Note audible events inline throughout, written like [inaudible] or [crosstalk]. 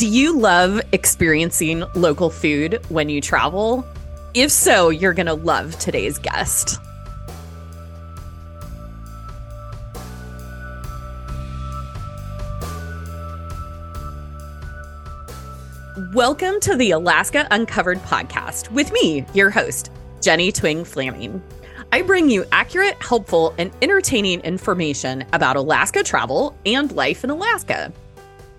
Do you love experiencing local food when you travel? If so, you're going to love today's guest. Welcome to the Alaska Uncovered podcast with me, your host, Jennie Twing Flaming. I bring you accurate, helpful, and entertaining information about Alaska travel and life in Alaska.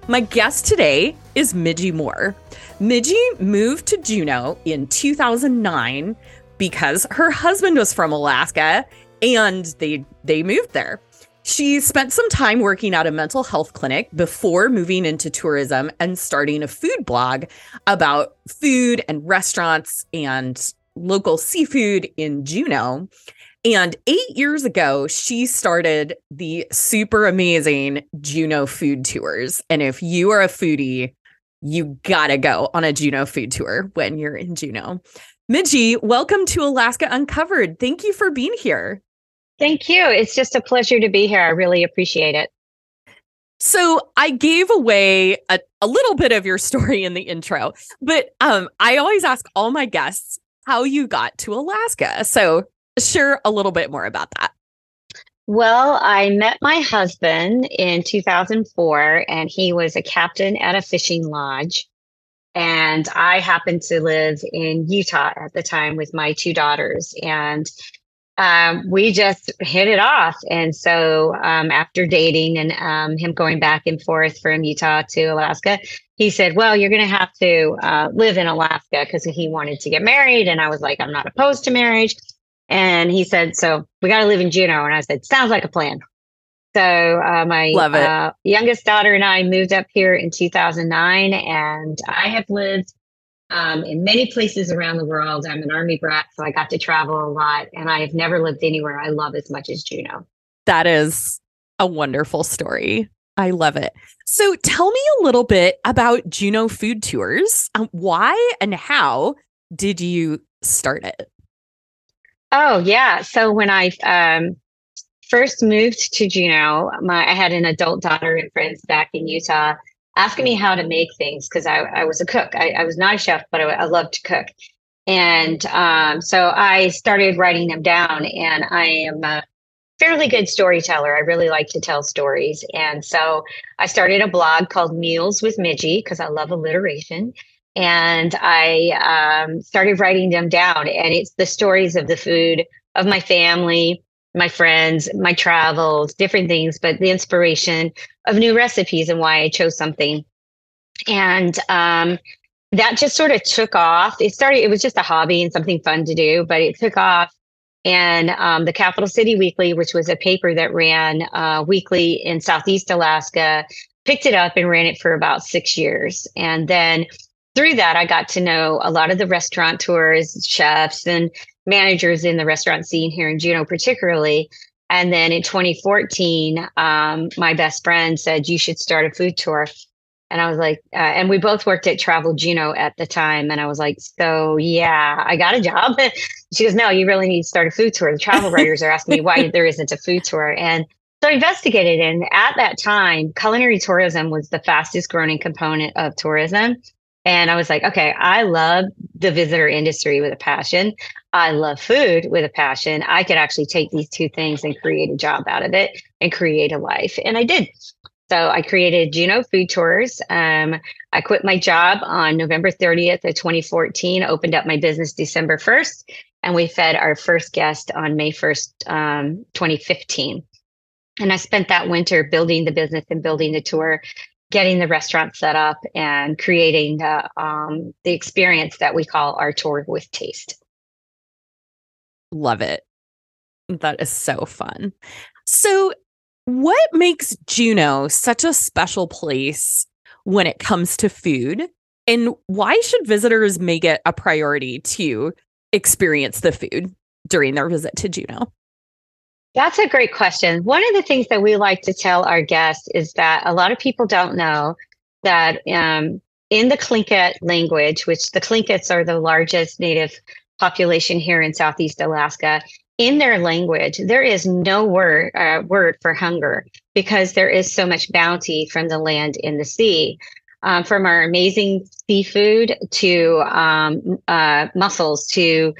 My guest today is Midgi Moore. Midgi moved to Juneau in 2009 because her husband was from Alaska and they they moved there. She spent some time working at a mental health clinic before moving into tourism and starting a food blog about food and restaurants and local seafood in Juneau. And eight years ago, she started the super amazing Juneau food tours. And if you are a foodie, you gotta go on a Juneau food tour when you're in Juneau. Midgi, welcome to Alaska Uncovered. Thank you for being here. Thank you. It's just a pleasure to be here. I really appreciate it. So I gave away a, a little bit of your story in the intro, but um, I always ask all my guests how you got to Alaska. So share a little bit more about that. Well, I met my husband in 2004, and he was a captain at a fishing lodge. And I happened to live in Utah at the time with my two daughters. And um, we just hit it off. And so um, after dating and um, him going back and forth from Utah to Alaska, he said, Well, you're going to have to uh, live in Alaska because he wanted to get married. And I was like, I'm not opposed to marriage. And he said, So we got to live in Juneau. And I said, Sounds like a plan. So uh, my uh, youngest daughter and I moved up here in 2009, and I have lived um, in many places around the world. I'm an Army brat, so I got to travel a lot, and I have never lived anywhere I love as much as Juneau. That is a wonderful story. I love it. So tell me a little bit about Juneau Food Tours. Um, why and how did you start it? Oh yeah. So when I um, first moved to Juneau, my I had an adult daughter and friends back in Utah asking me how to make things because I, I was a cook. I, I was not a chef, but I, I loved to cook. And um, so I started writing them down, and I am a fairly good storyteller. I really like to tell stories. And so I started a blog called Meals with Midgi because I love alliteration and I um, started writing them down. And it's the stories of the food of my family, my friends, my travels, different things, but the inspiration of new recipes and why I chose something. And um, that just sort of took off. It started, it was just a hobby and something fun to do, but it took off. And um, the Capital City Weekly, which was a paper that ran uh, weekly in Southeast Alaska, picked it up and ran it for about six years. And then through that, I got to know a lot of the restaurateurs, chefs, and managers in the restaurant scene here in Juneau, particularly. And then in 2014, um, my best friend said, You should start a food tour. And I was like, uh, and we both worked at Travel Juneau at the time. And I was like, so yeah, I got a job. [laughs] she goes, no, you really need to start a food tour. The travel [laughs] writers are asking me why there isn't a food tour. And so I investigated. And at that time, culinary tourism was the fastest growing component of tourism. And I was like, okay, I love the visitor industry with a passion. I love food with a passion. I could actually take these two things and create a job out of it and create a life. And I did. So I created Juneau Food Tours. Um, I quit my job on November 30th of 2014, opened up my business December 1st, and we fed our first guest on May 1st, um, 2015. And I spent that winter building the business and building the tour getting the restaurant set up and creating the um, the experience that we call our tour with taste. Love it. That is so fun. So, what makes Juneau such a special place when it comes to food? And why should visitors make it a priority to experience the food during their visit to Juneau? That's a great question. One of the things that we like to tell our guests is that a lot of people don't know that um, in the Tlingit language, which the Tlingits are the largest native population here in Southeast Alaska, in their language, there is no word uh, word for hunger because there is so much bounty from the land in the sea. um, from our amazing seafood to um, uh, mussels to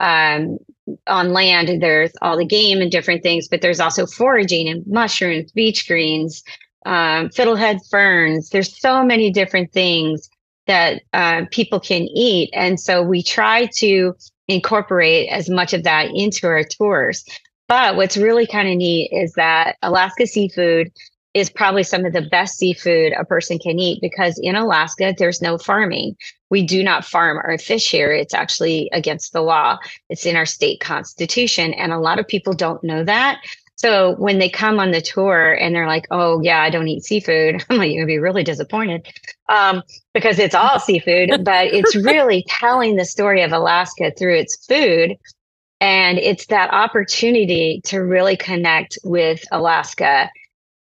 um, on land. There's all the game and different things, but there's also foraging and mushrooms, beach greens, um, fiddlehead ferns. There's so many different things that uh, people can eat, and so we try to incorporate as much of that into our tours. But what's really kind of neat is that Alaska seafood is probably some of the best seafood a person can eat because in Alaska, there's no farming. We do not farm our fish here. It's actually against the law, it's in our state constitution. And a lot of people don't know that. So when they come on the tour and they're like, oh, yeah, I don't eat seafood, [laughs] I'm like, you're going to be really disappointed um, because it's all seafood, [laughs] but it's really telling the story of Alaska through its food. And it's that opportunity to really connect with Alaska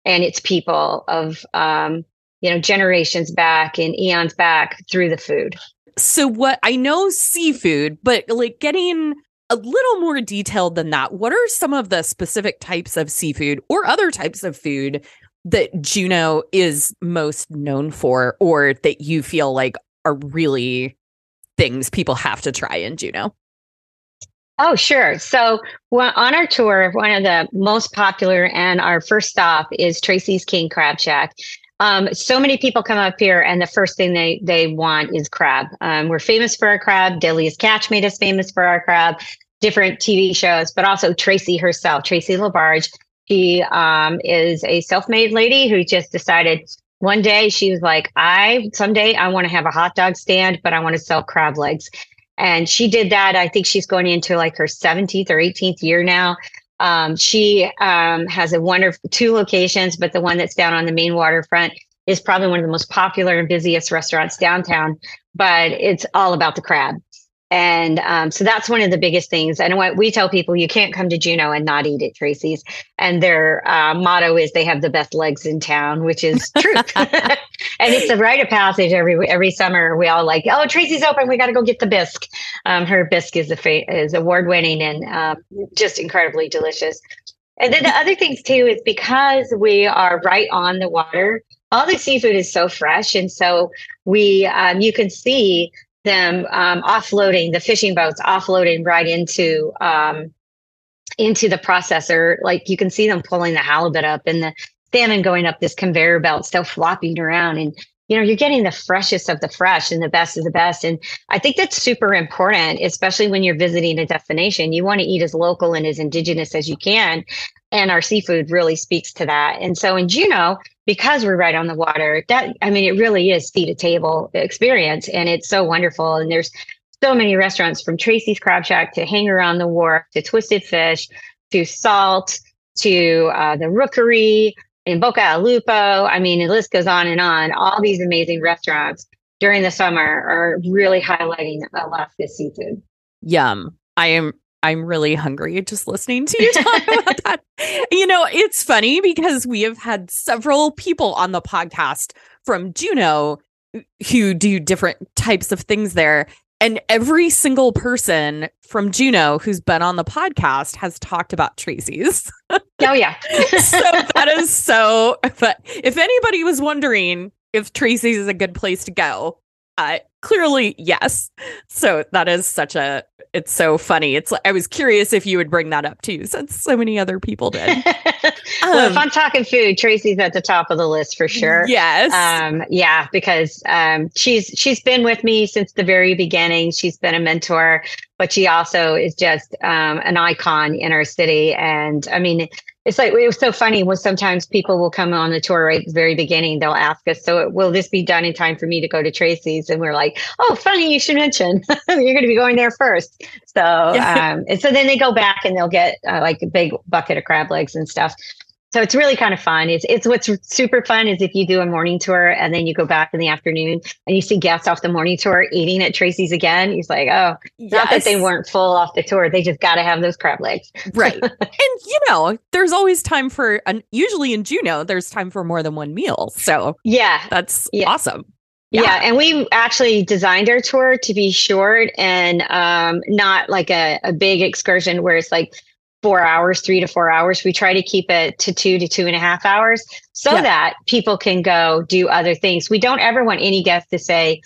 and its people of um, you know generations back and eons back through the food. So what i know seafood but like getting a little more detailed than that what are some of the specific types of seafood or other types of food that Juneau is most known for or that you feel like are really things people have to try in juneau Oh, sure. So well, on our tour, one of the most popular and our first stop is Tracy's King Crab Shack. Um, so many people come up here, and the first thing they they want is crab. Um, we're famous for our crab. Deadliest Catch made us famous for our crab. Different TV shows, but also Tracy herself, Tracy LaBarge. She um, is a self-made lady who just decided one day she was like, "I someday I want to have a hot dog stand, but I want to sell crab legs." And she did that. I think she's going into like her 17th or 18th year now. Um, she um, has a wonderful two locations, but the one that's down on the main waterfront is probably one of the most popular and busiest restaurants downtown. But it's all about the crab. And um, so that's one of the biggest things. And what we tell people, you can't come to Juneau and not eat at Tracy's. And their uh, motto is they have the best legs in town, which is true. [laughs] [laughs] and it's a rite of passage every every summer. We all like, oh, Tracy's open. We got to go get the bisque. Um, her bisque is a fa- is award winning and um, just incredibly delicious. And then the other things too is because we are right on the water. All the seafood is so fresh, and so we um, you can see them um, offloading the fishing boats, offloading right into um, into the processor. Like you can see them pulling the halibut up and the salmon going up this conveyor belt, still flopping around, and you know you're getting the freshest of the fresh and the best of the best. And I think that's super important, especially when you're visiting a destination. You want to eat as local and as indigenous as you can, and our seafood really speaks to that. And so in Juneau, because we're right on the water, that I mean, it really is seat to table experience, and it's so wonderful. And there's so many restaurants from Tracy's Crab Shack to Hangar on the Wharf to Twisted Fish to Salt to uh, the Rookery in Boca Lupo. I mean, the list goes on and on. All these amazing restaurants during the summer are really highlighting Alaska seafood. Yum. I am I'm really hungry just listening to you [laughs] talk about that. You know, it's funny because we have had several people on the podcast from Juneau who do different types of things there. And every single person from Juneau who's been on the podcast has talked about Tracy's. oh, yeah. [laughs] so that is so. But if anybody was wondering if Tracy's is a good place to go, uh, clearly, yes. So that is such a it's so funny. It's I was curious if you would bring that up too, since so many other people did. [laughs] well, um, if I'm talking food, Tracy's at the top of the list for sure. Yes. Um, yeah, because um, she's she's been with me since the very beginning. She's been a mentor, but she also is just um, an icon in our city. And I mean, it's like it was so funny when sometimes people will come on the tour right at the very beginning they'll ask us so will this be done in time for me to go to tracy's and we're like oh funny you should mention [laughs] you're going to be going there first so um and so then they go back and they'll get uh, like a big bucket of crab legs and stuff so it's really kind of fun. It's it's what's super fun is if you do a morning tour and then you go back in the afternoon and you see guests off the morning tour eating at Tracy's again. He's like, oh, yes. not that they weren't full off the tour, they just got to have those crab legs, right? [laughs] and you know, there's always time for, and usually in Juneau, there's time for more than one meal. So yeah, that's yeah. awesome. Yeah. yeah. and we actually designed our tour to be short and um, not like a, a big excursion where it's like four hours, three to four hours. We try to keep it to two to two and a half hours so yeah. that people can go do other things. We don't ever want any guest to say,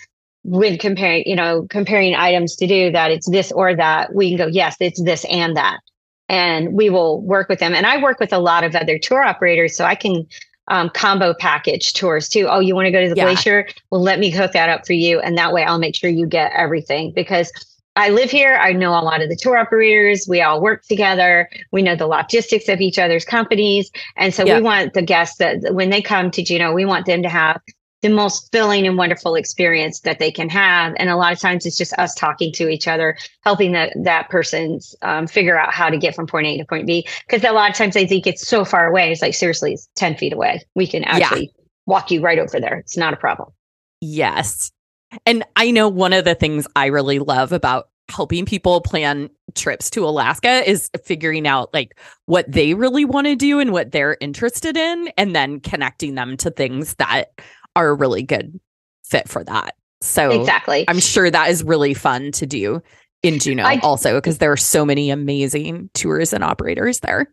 when comparing, you know, comparing items to do that it's this or that, we can go, yes, it's this and that. And we will work with them. And I work with a lot of other tour operators, so I can um, combo package tours too. Oh, you want to go to the yeah. glacier? Well, let me hook that up for you. And that way I'll make sure you get everything because I live here. I know a lot of the tour operators. We all work together. We know the logistics of each other's companies. And so yeah. we want the guests that when they come to Juneau, we want them to have the most filling and wonderful experience that they can have. And a lot of times it's just us talking to each other, helping that that person um, figure out how to get from point A to point B. Because a lot of times they think it's so far away. It's like seriously, it's ten feet away. We can actually yeah. walk you right over there. It's not a problem. Yes, and I know one of the things I really love about helping people plan trips to Alaska is figuring out like what they really want to do and what they're interested in and then connecting them to things that are a really good fit for that. So exactly. I'm sure that is really fun to do in Juneau I, also because there are so many amazing tours and operators there.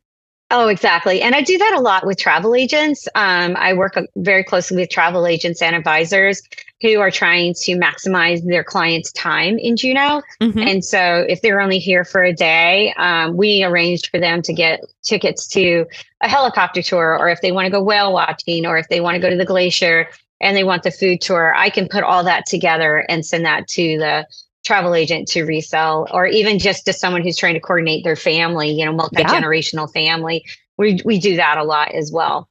Oh, exactly. And I do that a lot with travel agents. Um, I work very closely with travel agents and advisors who are trying to maximize their clients' time in Juneau. Mm-hmm. And so if they're only here for a day, um, we arranged for them to get tickets to a helicopter tour, or if they want to go whale watching, or if they want to go to the glacier and they want the food tour, I can put all that together and send that to the travel agent to resell or even just to someone who's trying to coordinate their family, you know, multi-generational yeah. family. We we do that a lot as well.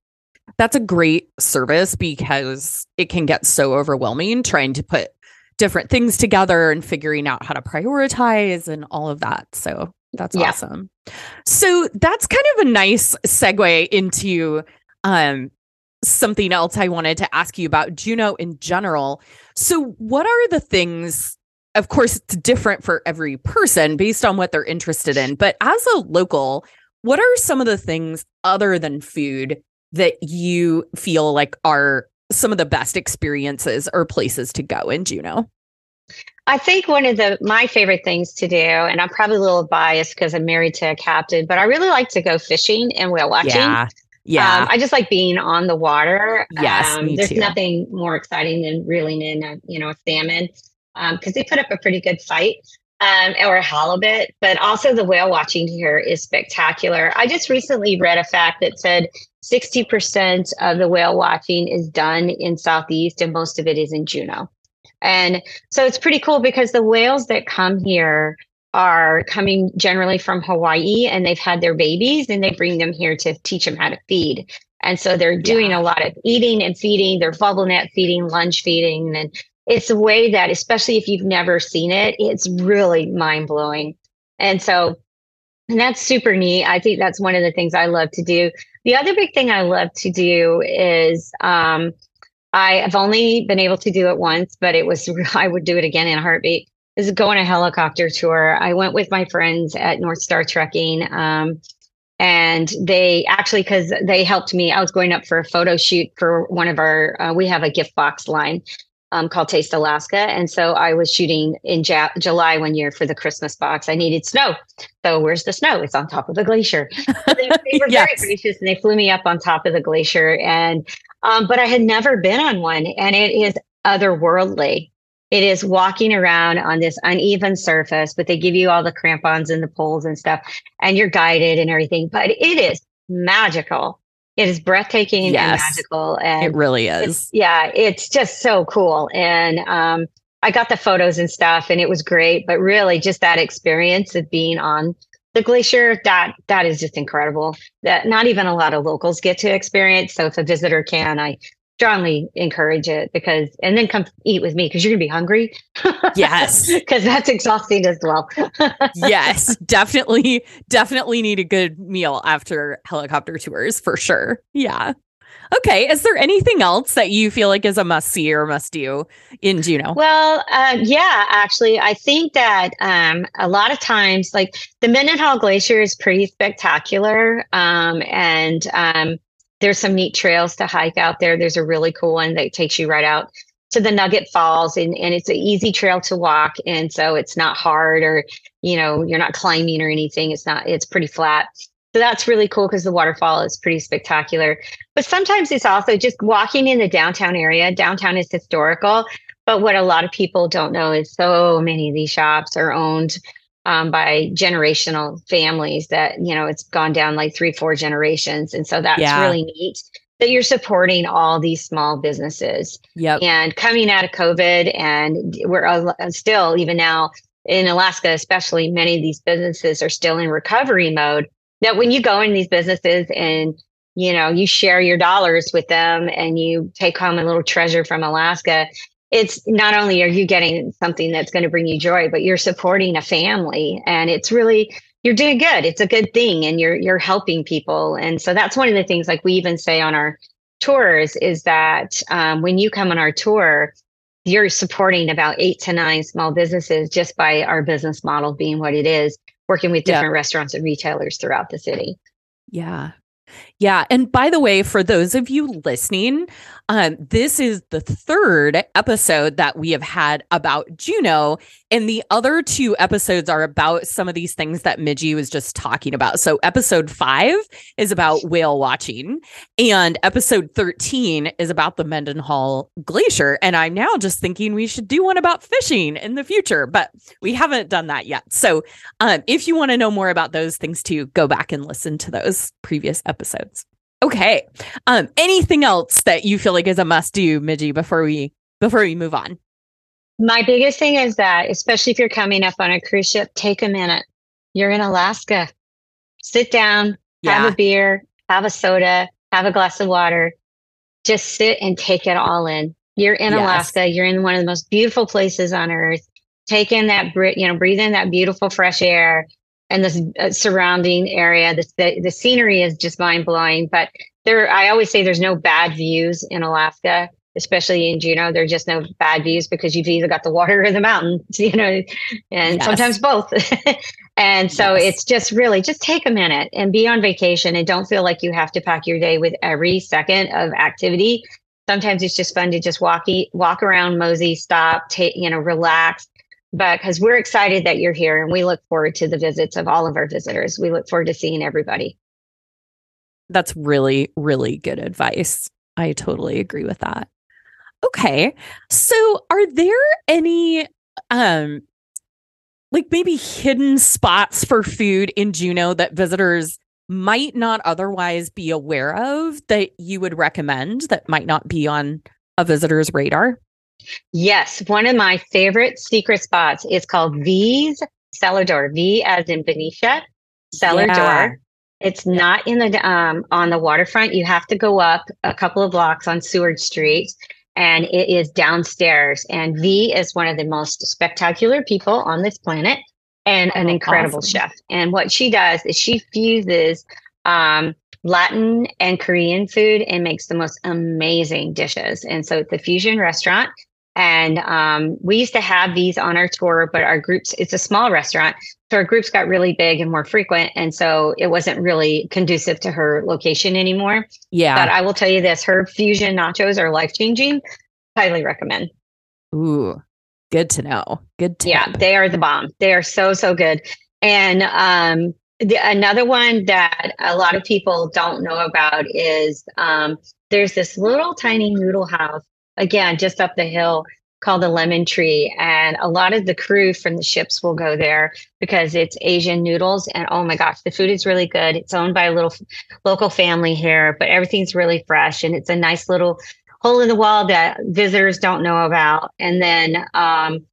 That's a great service because it can get so overwhelming trying to put different things together and figuring out how to prioritize and all of that. So that's yeah. awesome. So that's kind of a nice segue into um something else I wanted to ask you about Juneau in general. So, what are the things? Of course, it's different for every person based on what they're interested in. But as a local, what are some of the things other than food that you feel like are some of the best experiences or places to go in Juneau? I think one of the my favorite things to do, and I'm probably a little biased because I'm married to a captain, but I really like to go fishing and whale watching. Yeah. Yeah. Um, I just like being on the water. Yes. Um, there's too. nothing more exciting than reeling in a, you know, a salmon because um, they put up a pretty good fight um, or a halibut, but also the whale watching here is spectacular. I just recently read a fact that said 60% of the whale watching is done in Southeast and most of it is in Juneau. And so it's pretty cool because the whales that come here are coming generally from Hawaii and they've had their babies and they bring them here to teach them how to feed. And so they're doing yeah. a lot of eating and feeding, they're bubble net feeding, lunge feeding. And it's a way that, especially if you've never seen it, it's really mind blowing. And so, and that's super neat. I think that's one of the things I love to do. The other big thing I love to do is, um, I have only been able to do it once, but it was, [laughs] I would do it again in a heartbeat is go on a helicopter tour. I went with my friends at North Star Trekking. Um, and they actually, because they helped me, I was going up for a photo shoot for one of our, uh, we have a gift box line um, called Taste Alaska. And so I was shooting in ja- July one year for the Christmas box. I needed snow. So where's the snow? It's on top of the glacier. [laughs] they, they, were yes. very gracious and they flew me up on top of the glacier. And, um, but I had never been on one and it is otherworldly. It is walking around on this uneven surface, but they give you all the crampons and the poles and stuff, and you're guided and everything. But it is magical. It is breathtaking yes, and magical. And it really is. It's, yeah, it's just so cool. And um, I got the photos and stuff, and it was great. But really, just that experience of being on the glacier that that is just incredible that not even a lot of locals get to experience so if a visitor can i strongly encourage it because and then come eat with me because you're gonna be hungry. Yes. [laughs] Because that's exhausting as well. [laughs] Yes definitely definitely need a good meal after helicopter tours for sure. Yeah. Okay is there anything else that you feel like is a must see or must do in juneau? Well uh, yeah actually i think that um, a lot of times like the mendenhall glacier is pretty spectacular um, and um, there's some neat trails to hike out there. There's a really cool one that takes you right out to the Nugget Falls, and, and it's an easy trail to walk. And so it's not hard or, you know, you're not climbing or anything. It's not, it's pretty flat. So that's really cool because the waterfall is pretty spectacular. But sometimes it's also just walking in the downtown area. Downtown is historical. But what a lot of people don't know is so many of these shops are owned um, by generational families that, you know, it's gone down like three, four generations. And so that's yeah. really neat that you're supporting all these small businesses. Yep. And coming out of COVID, and we're uh, still, even now in Alaska, especially, many of these businesses are still in recovery mode. That when you go in these businesses and you know you share your dollars with them and you take home a little treasure from Alaska, it's not only are you getting something that's going to bring you joy, but you're supporting a family, and it's really you're doing good. It's a good thing and you're you're helping people. And so that's one of the things like we even say on our tours is that um, when you come on our tour, you're supporting about eight to nine small businesses just by our business model being what it is, working with different yeah. restaurants and retailers throughout the city. Yeah. Yeah. And by the way, for those of you listening, um, this is the third episode that we have had about Juneau. And the other two episodes are about some of these things that Midgi was just talking about. So, episode five is about whale watching, and episode 13 is about the Mendenhall Glacier. And I'm now just thinking we should do one about fishing in the future, but we haven't done that yet. So, um, if you want to know more about those things too, go back and listen to those previous episodes. Okay. Um, anything else that you feel like is a must do, Midgi, before we before we move on? My biggest thing is that, especially if you're coming up on a cruise ship, take a minute. You're in Alaska. Sit down, yeah. have a beer, have a soda, have a glass of water. Just sit and take it all in. You're in yes. Alaska. You're in one of the most beautiful places on earth. Take in that, you know, breathe in that beautiful fresh air and the uh, surrounding area. The, the, scenery is just mind blowing. But there, I always say there's no bad views in Alaska, especially in Juneau. There's just no bad views because you've either got the water or the mountains, [laughs] you know, and yes. sometimes both. [laughs] and so yes. it's just really just take a minute and be on vacation and don't feel like you have to pack your day with every second of activity. Sometimes it's just fun to just walk, walk around, mosey, stop, take, you know, relax because we're excited that you're here and we look forward to the visits of all of our visitors. We look forward to seeing everybody. That's really, really good advice. I totally agree with that. Okay. So are there any um like maybe hidden spots for food in Juneau that visitors might not otherwise be aware of that you would recommend that might not be on a visitor's radar? Yes, one of my favorite secret spots is called V's Cellar Door. V as in Venetia, Cellar yeah. Door. It's not in the um, on the waterfront. You have to go up a couple of blocks on Seward Street, and it is downstairs. And V is one of the most spectacular people on this planet, and oh, an incredible awesome. chef. And what she does is she fuses um, Latin and Korean food and makes the most amazing dishes. And so it's a fusion restaurant. And um, we used to have these on our tour, but our groups, it's a small restaurant. So our groups got really big and more frequent. And so it wasn't really conducive to her location anymore. Yeah. But I will tell you this her fusion nachos are life changing. Highly recommend. Ooh, good to know. Good to Yeah, they are the bomb. They are so, so good. And um, the, another one that a lot of people don't know about is um, there's this little tiny noodle house again, just up the hill called the Lemon Tree. And a lot of the crew from the ships will go there because it's Asian noodles. And oh my gosh, the food is really good. It's owned by a little local family here, but everything's really fresh. And it's a nice little hole in the wall that visitors don't know about. And then um,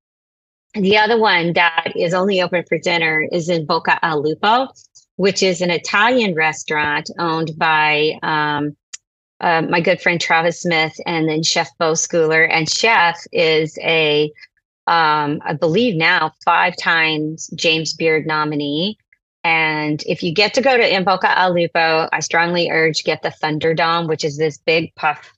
the other one that is only open for dinner is in Bocca al Lupo, which is an Italian restaurant owned by um, uh, my good friend Travis Smith, and then Chef Beau Schooler. And Chef is a, um, I believe now, five times James Beard nominee. And if you get to go to In Bocca al Lupo, I strongly urge get the Thunderdome, which is this big puff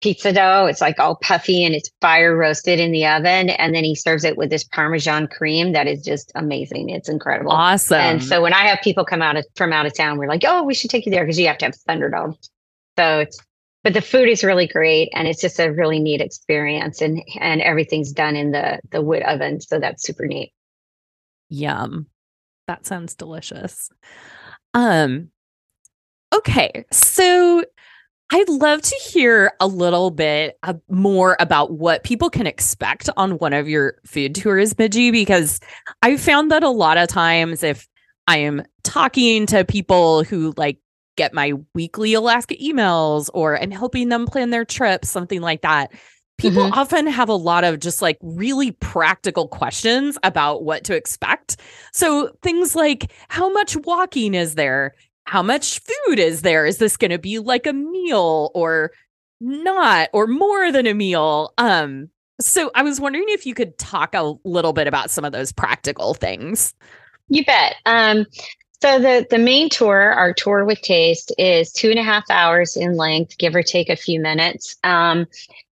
pizza dough. It's like all puffy and it's fire roasted in the oven. And then he serves it with this Parmesan cream that is just amazing. It's incredible. Awesome. And so when I have people come out of, from out of town, we're like, oh, we should take you there because you have to have Thunderdome. So it's but the food is really great and it's just a really neat experience and and everything's done in the the wood oven so that's super neat yum that sounds delicious um okay so I'd love to hear a little bit uh, more about what people can expect on one of your food tours, Midgi, because I found that a lot of times if I am talking to people who like get my weekly Alaska emails or I'm helping them plan their trips, something like that. People mm-hmm. often have a lot of just like really practical questions about what to expect. So things like how much walking is there? How much food is there? Is this going to be like a meal or not or more than a meal? Um so I was wondering if you could talk a little bit about some of those practical things. You bet. Um, so the the main tour, our tour with taste, is two and a half hours in length, give or take a few minutes. Um,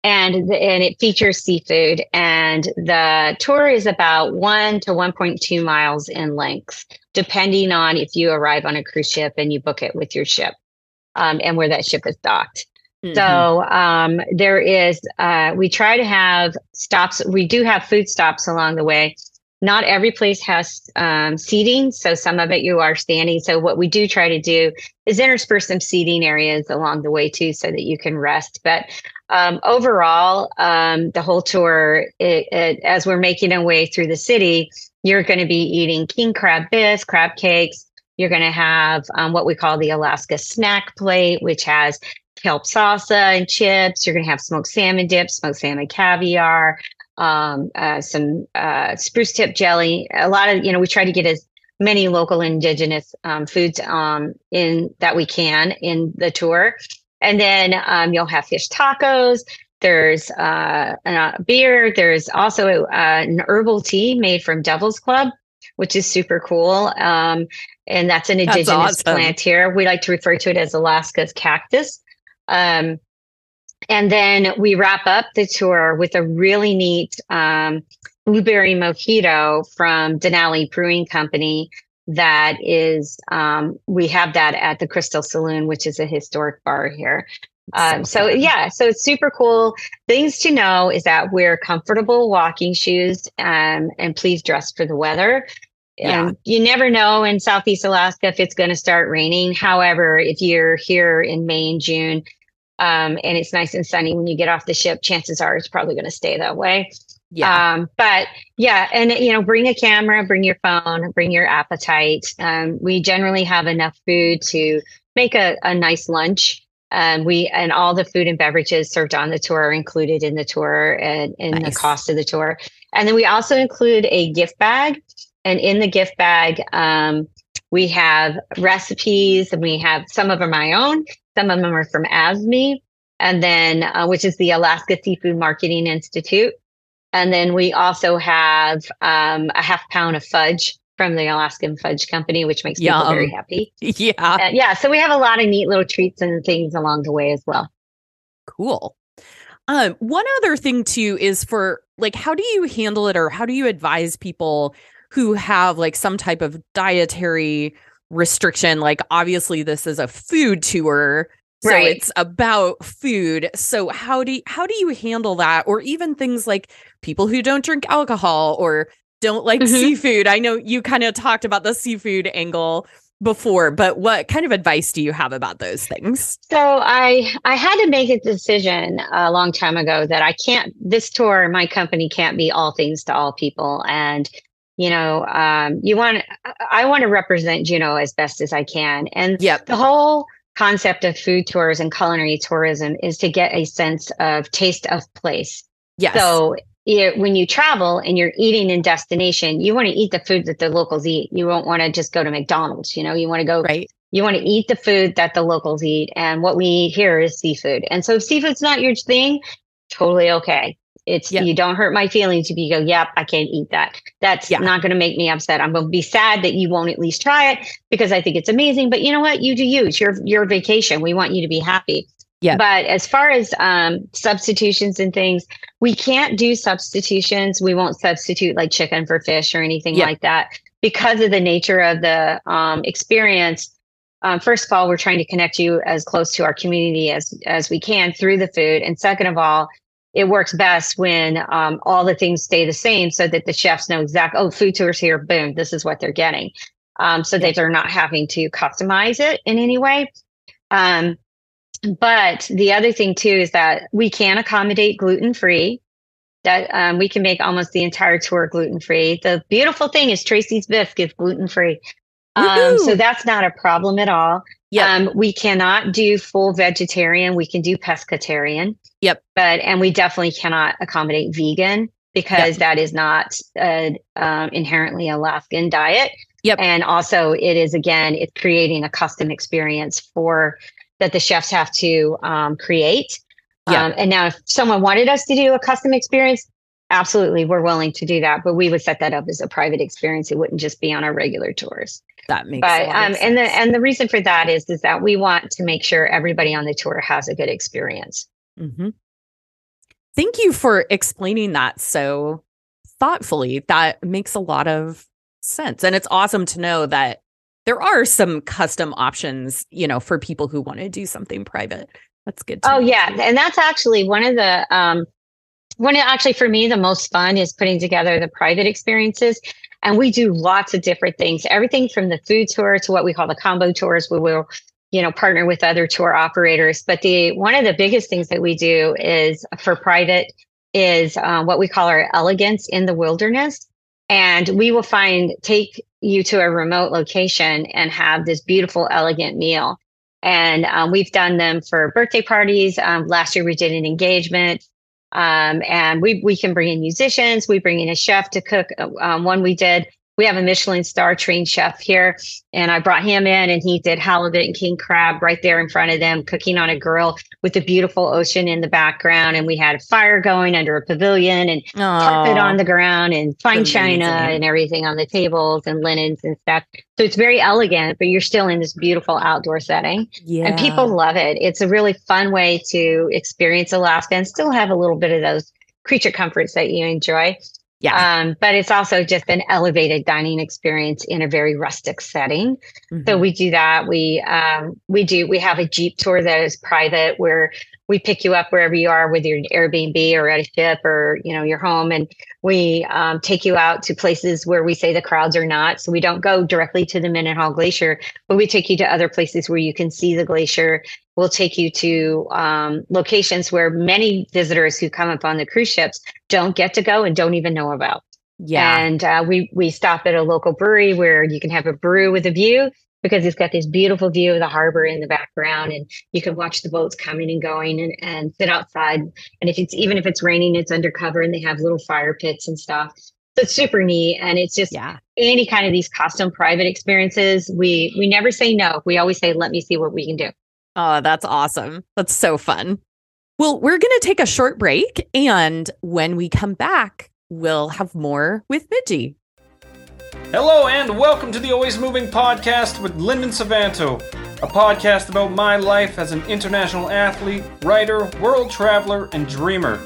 and the, and it features seafood. And the tour is about one to one point two miles in length, depending on if you arrive on a cruise ship and you book it with your ship, um, and where that ship is docked. Mm-hmm. So um, there is, uh, we try to have stops. We do have food stops along the way not every place has um, seating, so some of it you are standing. So what we do try to do is intersperse some seating areas along the way too, so that you can rest. But um, overall, um, the whole tour, it, it, as we're making our way through the city, you're going to be eating king crab bisque, crab cakes. You're going to have um, what we call the Alaska snack plate, which has kelp salsa and chips. You're going to have smoked salmon dip, smoked salmon caviar, um, uh, some uh, spruce tip jelly. A lot of, you know, we try to get as many local indigenous um, foods um, in that we can in the tour. And then um, you'll have fish tacos. There's uh, a beer. There's also uh, an herbal tea made from Devil's Club, which is super cool. Um, and that's an indigenous that's awesome. plant here. We like to refer to it as Alaska's cactus. Um, and then we wrap up the tour with a really neat um, blueberry mojito from Denali Brewing Company. That is, um, we have that at the Crystal Saloon, which is a historic bar here. Um, so, yeah, so it's super cool. Things to know is that wear comfortable walking shoes um, and please dress for the weather. Yeah. Um, you never know in Southeast Alaska if it's going to start raining. However, if you're here in May and June, um, and it's nice and sunny when you get off the ship, chances are it's probably going to stay that way. Yeah. Um, but yeah, and you know, bring a camera, bring your phone, bring your appetite. Um, we generally have enough food to make a, a nice lunch. Um, we and all the food and beverages served on the tour are included in the tour and in nice. the cost of the tour. And then we also include a gift bag. And in the gift bag, um, we have recipes and we have some of them my own some of them are from ASMI, and then uh, which is the Alaska Seafood Marketing Institute. And then we also have um, a half pound of fudge from the Alaskan Fudge Company, which makes Yum. people very happy. [laughs] Yeah. Uh, yeah. So we have a lot of neat little treats and things along the way as well. Cool. Um, one other thing too is for like, how do you handle it or how do you advise people who have like some type of dietary restriction like obviously this is a food tour so right. it's about food so how do you, how do you handle that or even things like people who don't drink alcohol or don't like mm-hmm. seafood. I know you kind of talked about the seafood angle before but what kind of advice do you have about those things? So i i had to make a decision a long time ago that i can't this tour my company can't be all things to all people. And you know um, you want i want to represent juneau as best as i can. And yep. the whole concept of food tours and culinary tourism is to get a sense of taste of place. Yes. So it, when you travel and you're eating in destination you want to eat the food that the locals eat you won't want to just go to mcdonald's you know you want to go right you want to eat the food that the locals eat and what we eat here is seafood and so if seafood's not your thing totally okay it's yep. you don't hurt my feelings if you go, yep, I can't eat that. That's yeah. not going to make me upset. I'm going to be sad that you won't at least try it because I think it's amazing. But you know what? You do you. It's your your vacation. We want you to be happy. Yeah. But as far as um, substitutions and things, we can't do substitutions. We won't substitute like chicken for fish or anything like that because of the nature of the um, experience um, first of all, we're trying to connect you as close to our community as as we can through the food, and second of all, it works best when um, all the things stay the same, so that the chefs know exactly. Oh, food tours here, boom, this is what they're getting, um, so that they're not having to customize it in any way. Um, but the other thing too is that we can accommodate gluten free. That um, we can make almost the entire tour gluten free. The beautiful thing is Tracy's Bisque is gluten free. Um, so that's not a problem at all. Yep. Um, we cannot do full vegetarian. We can do pescatarian. Yep. But and we definitely cannot accommodate vegan because Yep. that is not an um, inherently Alaskan diet. Yep. And also, it is again, it's creating a custom experience for that the chefs have to um, create. Yeah. Um, and now, if someone wanted us to do a custom experience, absolutely, we're willing to do that. But we would set that up as a private experience. It wouldn't just be on our regular tours that makes but um of and the sense. and the reason for that is is that we want to make sure everybody on the tour has a good experience hmm Thank you for explaining that so thoughtfully. That makes a lot of sense. And it's awesome to know that there are some custom options, you know, for people who want to do something private. That's good. Oh know. yeah and that's actually one of the um one of actually for me the most fun is putting together the private experiences and we do lots of different things everything from the food tour to what we call the combo tours where we'll you know partner with other tour operators but the one of the biggest things that we do is for private is uh, what we call our elegance in the wilderness and we will find take you to a remote location and have this beautiful elegant meal. And um, we've done them for birthday parties. Um, last year we did an engagement. Um, and we we can bring in musicians. We bring in a chef to cook um, one we did we have a michelin star trained chef here and i brought him in and he did halibut and king crab right there in front of them cooking on a grill with the beautiful ocean in the background and we had a fire going under a pavilion and carpet on the ground and fine china and everything on the tables and linens and stuff. So it's very elegant, but you're still in this beautiful outdoor setting. yeah. And people love it. It's a really fun way to experience Alaska and still have a little bit of those creature comforts that you enjoy. Yeah. Um, but it's also just an elevated dining experience in a very rustic setting. So Mhm. we do that. We um, we do we have a jeep tour that is private where we pick you up wherever you are, whether you're an Airbnb or at a ship or you know your home, and we um, take you out to places where we say the crowds are not. So we don't go directly to the Mendenhall Glacier, but we take you to other places where you can see the glacier. We'll take you to um, locations where many visitors who come up on the cruise ships don't get to go and don't even know about. yeah. And uh, we we stop at a local brewery where you can have a brew with a view because it's got this beautiful view of the harbor in the background, and you can watch the boats coming and going, and, and sit outside. And if it's even if it's raining, it's undercover, and they have little fire pits and stuff. So it's super neat, and it's just yeah. any kind of these custom private experiences. We we never say no. We always say, "Let me see what we can do." Oh, that's awesome. That's so fun. Well, we're going to take a short break. And when we come back, we'll have more with Midgi. Hello and welcome to the Always Moving Podcast with Lyndon Savanto, a podcast about my life as an international athlete, writer, world traveler, and dreamer.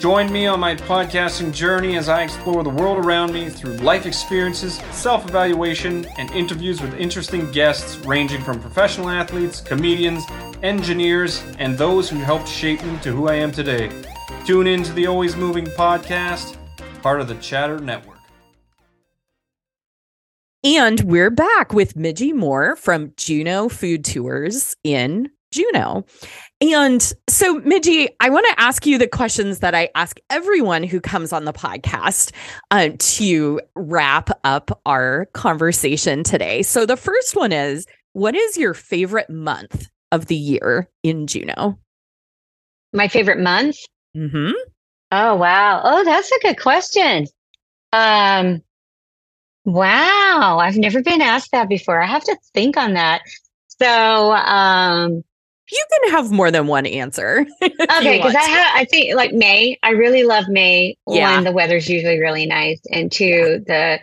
Join me on my podcasting journey as I explore the world around me through life experiences, self evaluation, and interviews with interesting guests ranging from professional athletes, comedians, engineers, and those who helped shape me to who I am today. Tune in to the Always Moving Podcast, part of the Chatter Network. And we're back with Midgi Moore from Juneau Food Tours in Juneau. And so, Midgi, I want to ask you the questions that I ask everyone who comes on the podcast uh, to wrap up our conversation today. So, the first one is What is your favorite month of the year in Juneau? My favorite month. Mm-hmm. Oh wow. Oh, that's a good question. Um wow, I've never been asked that before. I have to think on that. So, um You can have more than one answer. [laughs] okay, because I have I think like May. I really love May. Yeah. One, the weather's usually really nice, and two, the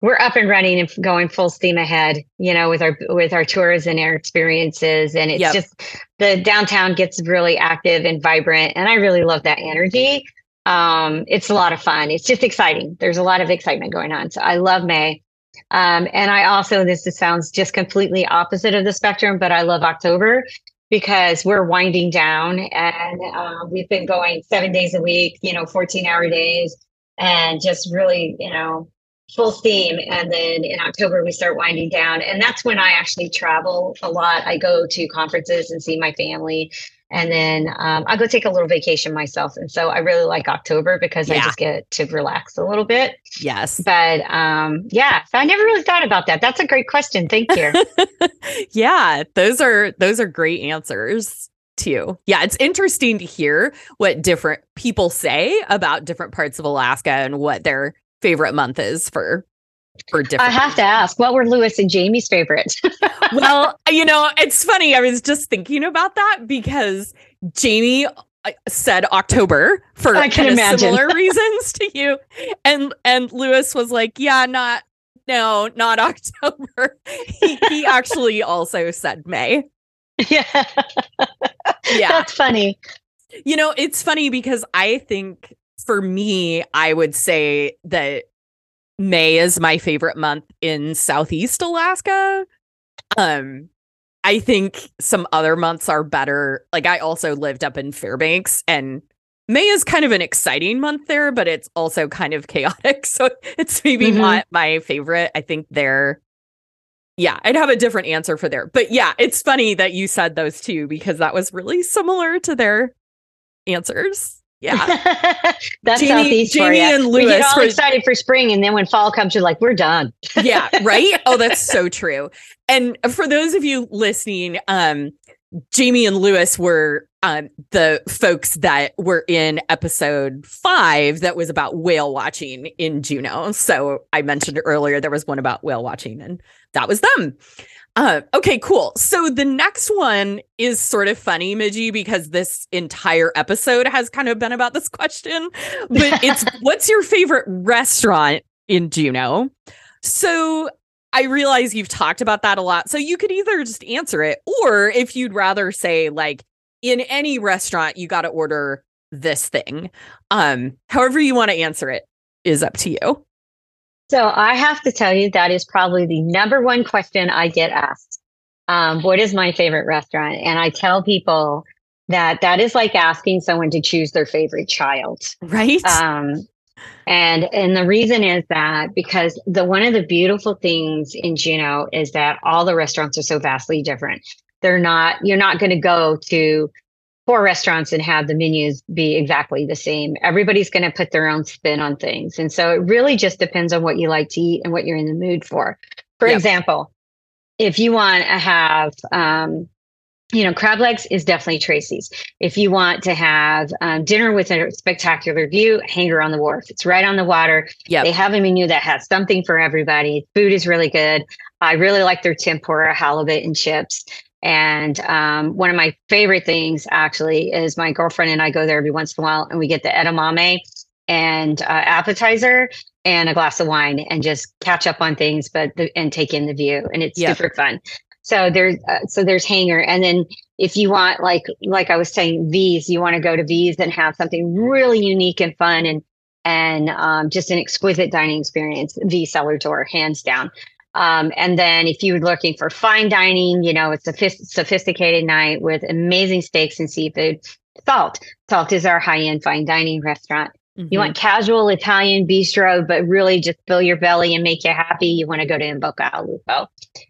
we're up and running and going full steam ahead. You know, with our with our tours and our experiences, and it's Yep. just the downtown gets really active and vibrant, and I really love that energy. Um, it's a lot of fun. It's just exciting. There's a lot of excitement going on. So I love May. Um, and I also, this sounds just completely opposite of the spectrum, but I love October because we're winding down and uh, we've been going seven days a week, you know, 14 hour days and just really, you know, full steam. And then in October, we start winding down. And that's when I actually travel a lot. I go to conferences and see my family and then um, I'll go take a little vacation myself. And so I really like October because yeah. I just get to relax a little bit. Yes. But um, yeah, so I never really thought about that. That's a great question. Thank you. [laughs] yeah, those are those are great answers too. Yeah, it's interesting to hear what different people say about different parts of Alaska and what their favorite month is for for different. I have to ask, what were Lewis and Jamie's favorites? [laughs] well, you know, it's funny. I was just thinking about that because Jamie uh, said October for I can imagine. similar [laughs] reasons to you, and and Lewis was like, "Yeah, not no, not [laughs] October." he, he actually also said May. Yeah, yeah, that's funny. You know, it's funny because I think for me, I would say that May is my favorite month in Southeast Alaska. Um, I think some other months are better. Like I also lived up in Fairbanks and May is kind of an exciting month there, but it's also kind of [laughs] chaotic. So it's maybe mm-hmm. not my favorite. I think they're yeah, I'd have a different answer for there. But yeah, it's funny that you said those two because that was really similar to their answers. Yeah. [laughs] That's Jamie, southeast Jamie for you. and Lewis. We get all for, excited for spring, and then when fall comes, you're like, we're done. [laughs] yeah, [laughs] right? Oh, that's so true. And for those of you listening, um, Jamie and Lewis were um, the folks that were in episode five that was about whale watching in Juneau. So I mentioned earlier there was one about whale watching, and that was them. Uh, okay, cool. So the next one is sort of funny, Midgi, because this entire episode has kind of been about this question. But [laughs] it's what's your favorite restaurant in Juneau? So I realize you've talked about that a lot. So you could either just answer it, or if you'd rather say, like, in any restaurant, you got to order this thing. Um, however you want to answer it is up to you. So I have to tell you, that is probably the number one question I get asked. Um, what is my favorite restaurant? And I tell people that that is like asking someone to choose their favorite child. Right. Um, and and the reason is that because the one of the beautiful things in Juneau is that all the restaurants are so vastly different. They're not you're not going to go to four restaurants and have the menus be exactly the same. Everybody's going to put their own spin on things. And so it really just depends on what you like to eat and what you're in the mood for. For yep. example, if you want to have, um, you know, crab legs is definitely Tracy's. If you want to have um, dinner with a spectacular view, Hangar on the Wharf. It's right on the water. Yeah, they have a menu that has something for everybody. Food is really good. I really like their tempura, halibut, and chips. And um, one of my favorite things actually is my girlfriend and I go there every once in a while and we get the edamame and uh, appetizer and a glass of wine and just catch up on things, but the, and take in the view. And it's super fun. So there's uh, so there's Hangar, and then if you want like like I was saying, V's, you want to go to V's and have something really unique and fun and and um, just an exquisite dining experience. V cellar door, hands down. Um, and then if you're looking for fine dining, you know, it's a sophisticated night with amazing steaks and seafood. Salt. Salt is our high end fine dining restaurant. Mm-hmm. You want casual Italian bistro, but really just fill your belly and make you happy. You want to go to In Bocca al Lupo.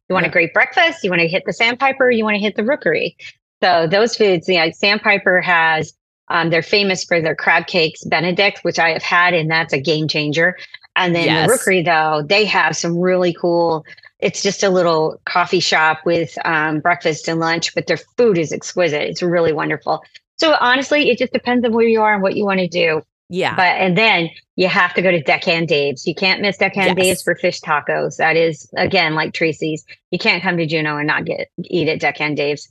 You want yeah. a great breakfast. You want to hit the Sandpiper. You want to hit the Rookery. So those foods, you know, Sandpiper has, um, they're famous for their crab cakes, Benedict, which I have had, and that's a game changer. And then yes. the Rookery, though, they have some really cool. It's just a little coffee shop with um, breakfast and lunch, but their food is exquisite. It's really wonderful. So honestly, it just depends on where you are and what you want to do. Yeah. But and then you have to go to Deckhand Dave's. You can't miss Deckhand yes. Dave's for fish tacos. That is again like Tracy's. You can't come to Juneau and not get eat at Deckhand Dave's.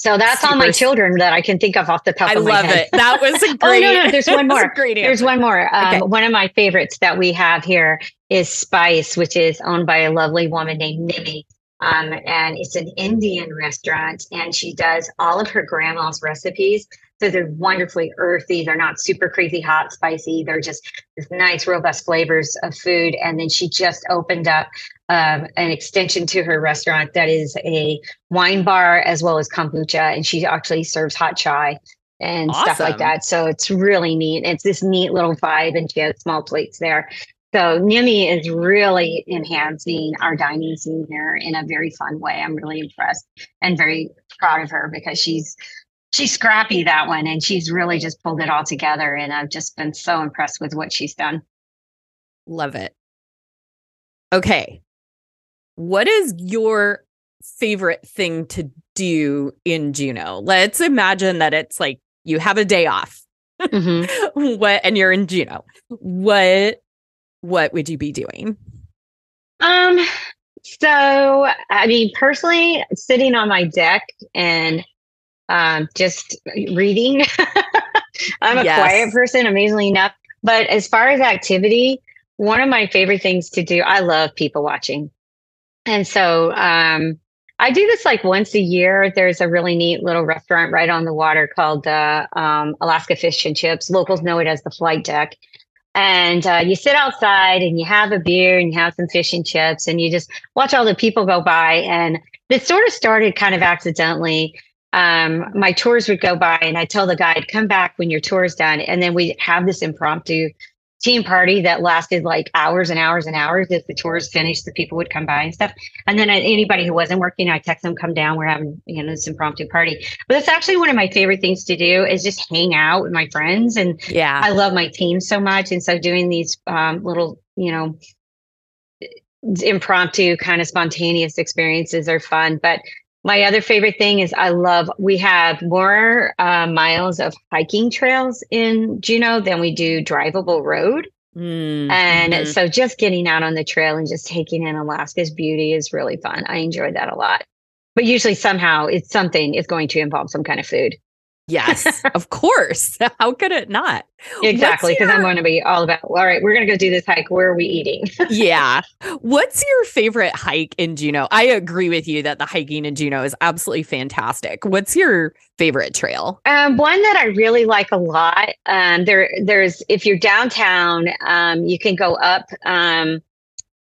So that's Super. all my children that I can think of off the top I of my head. I love it. That was a great. [laughs] oh no, no, there's [laughs] one more. great answer. There's one more. Um, okay. One of my favorites that we have here is Spice, which is owned by a lovely woman named Nimi. Um, and it's an Indian restaurant, and she does all of her grandma's recipes. So they're wonderfully earthy. They're not super crazy hot, spicy. They're just nice, robust flavors of food. And then she just opened up um, an extension to her restaurant that is a wine bar as well as kombucha, and she actually serves hot chai and awesome. stuff like that. So it's really neat. It's this neat little vibe, and she has small plates there. So Nimi is really enhancing our dining scene here in a very fun way. I'm really impressed and very proud of her because she's she's scrappy that one and she's really just pulled it all together and I've just been so impressed with what she's done. Love it. Okay. What is your favorite thing to do in Juneau? Let's imagine that it's like you have a day off. Mm-hmm. [laughs] what and you're in Juneau. What what would you be doing? Um, so I mean, personally, sitting on my deck and um, just reading. [laughs] I'm a yes. quiet person, amazingly enough. But as far as activity, one of my favorite things to do, I love people watching. And so um, I do this like once a year. There's a really neat little restaurant right on the water called uh, um, Alaska Fish and Chips. Locals know it as the flight deck and uh, you sit outside and you have a beer and you have some fish and chips and you just watch all the people go by and this sort of started kind of accidentally um, my tours would go by and I'd tell the guide come back when your tour is done and then we have this impromptu team party that lasted like hours and hours and hours. If the tours finished, the people would come by and stuff. And then anybody who wasn't working, I text them, come down. We're having, you know, this impromptu party. But that's actually one of my favorite things to do is just hang out with my friends. And yeah, I love my team so much. And so doing these um, little, you know, impromptu kind of spontaneous experiences are fun. But my other favorite thing is I love, we have more uh, miles of hiking trails in Juneau than we do drivable road. Mm-hmm. And so just getting out on the trail and just taking in Alaska's beauty is really fun. I enjoy that a lot. But usually somehow it's something is going to involve some kind of food. Yes, [laughs] of course. [laughs] How could it not? Exactly, because your... I'm going to be all about, all right, we're going to go do this hike. Where are we eating? [laughs] yeah. What's your favorite hike in Juneau? I agree with you that the hiking in Juneau is absolutely fantastic. What's your favorite trail? Um, one that I really like a lot. Um, there, there's if you're downtown, um, you can go up um,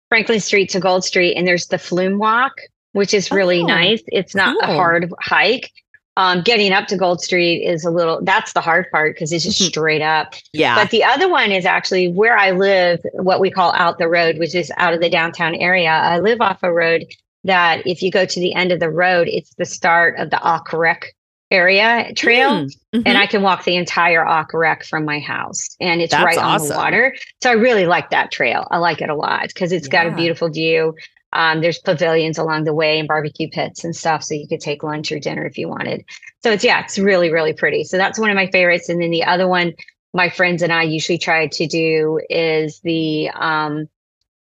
Franklin Street to Gold Street, and there's the Flume Walk, which is really oh, nice. It's not cool. a hard hike um, getting up to Gold Street is a little, that's the hard part because it's just mm-hmm. straight up. Yeah. But the other one is actually where I live, what we call out the road, which is out of the downtown area. I live off a road that if you go to the end of the road, it's the start of the Auke Rec area trail. Mm-hmm. And I can walk the entire Auke Rec from my house and it's that's right awesome. on the water. So I really like that trail. I like it a lot because it's yeah. got a beautiful view. Um, there's pavilions along the way and barbecue pits and stuff, so you could take lunch or dinner if you wanted. So it's yeah, it's really really pretty. So that's one of my favorites. And then the other one, my friends and I usually try to do is the um,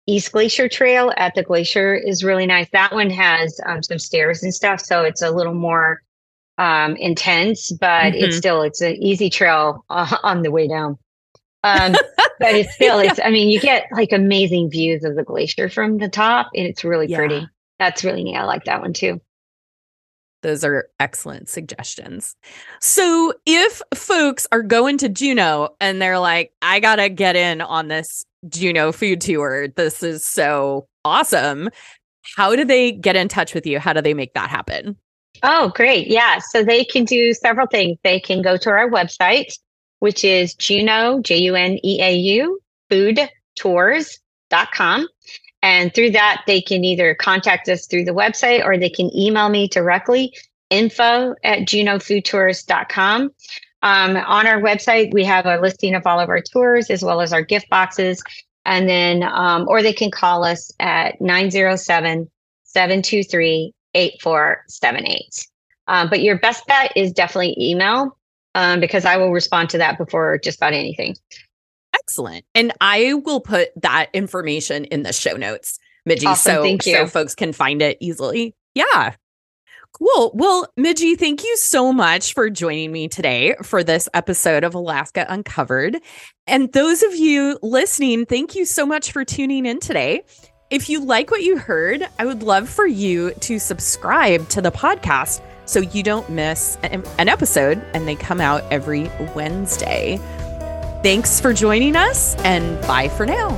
East Glacier Trail at the glacier is really nice. That one has um, some stairs and stuff, so it's a little more um, intense, but mm-hmm. it's still it's an easy trail uh, [laughs] on the way down. Um, [laughs] but it's still, it's, I mean, you get like amazing views of the glacier from the top and it's really yeah. pretty. That's really neat. I like that one too. Those are excellent suggestions. So, if folks are going to Juneau and they're like, I got to get in on this Juneau food tour, this is so awesome. How do they get in touch with you? How do they make that happen? Oh, great. Yeah. So, they can do several things. They can go to our website, which is Juneau, J U N E A U, foodtours.com. And through that, they can either contact us through the website or they can email me directly, info at juneaufoodtours.com. Um, on our website, we have a listing of all of our tours as well as our gift boxes. And then, um, or they can call us at 907 723 8478. Um, but your best bet is definitely email um, because I will respond to that before just about anything. Excellent. And I will put that information in the show notes, Midgi, awesome, so, so folks can find it easily. Yeah. Cool. Well, Midgi, thank you so much for joining me today for this episode of Alaska Uncovered. And those of you listening, thank you so much for tuning in today. If you like what you heard, I would love for you to subscribe to the podcast so you don't miss an episode and they come out every Wednesday. Thanks for joining us and bye for now.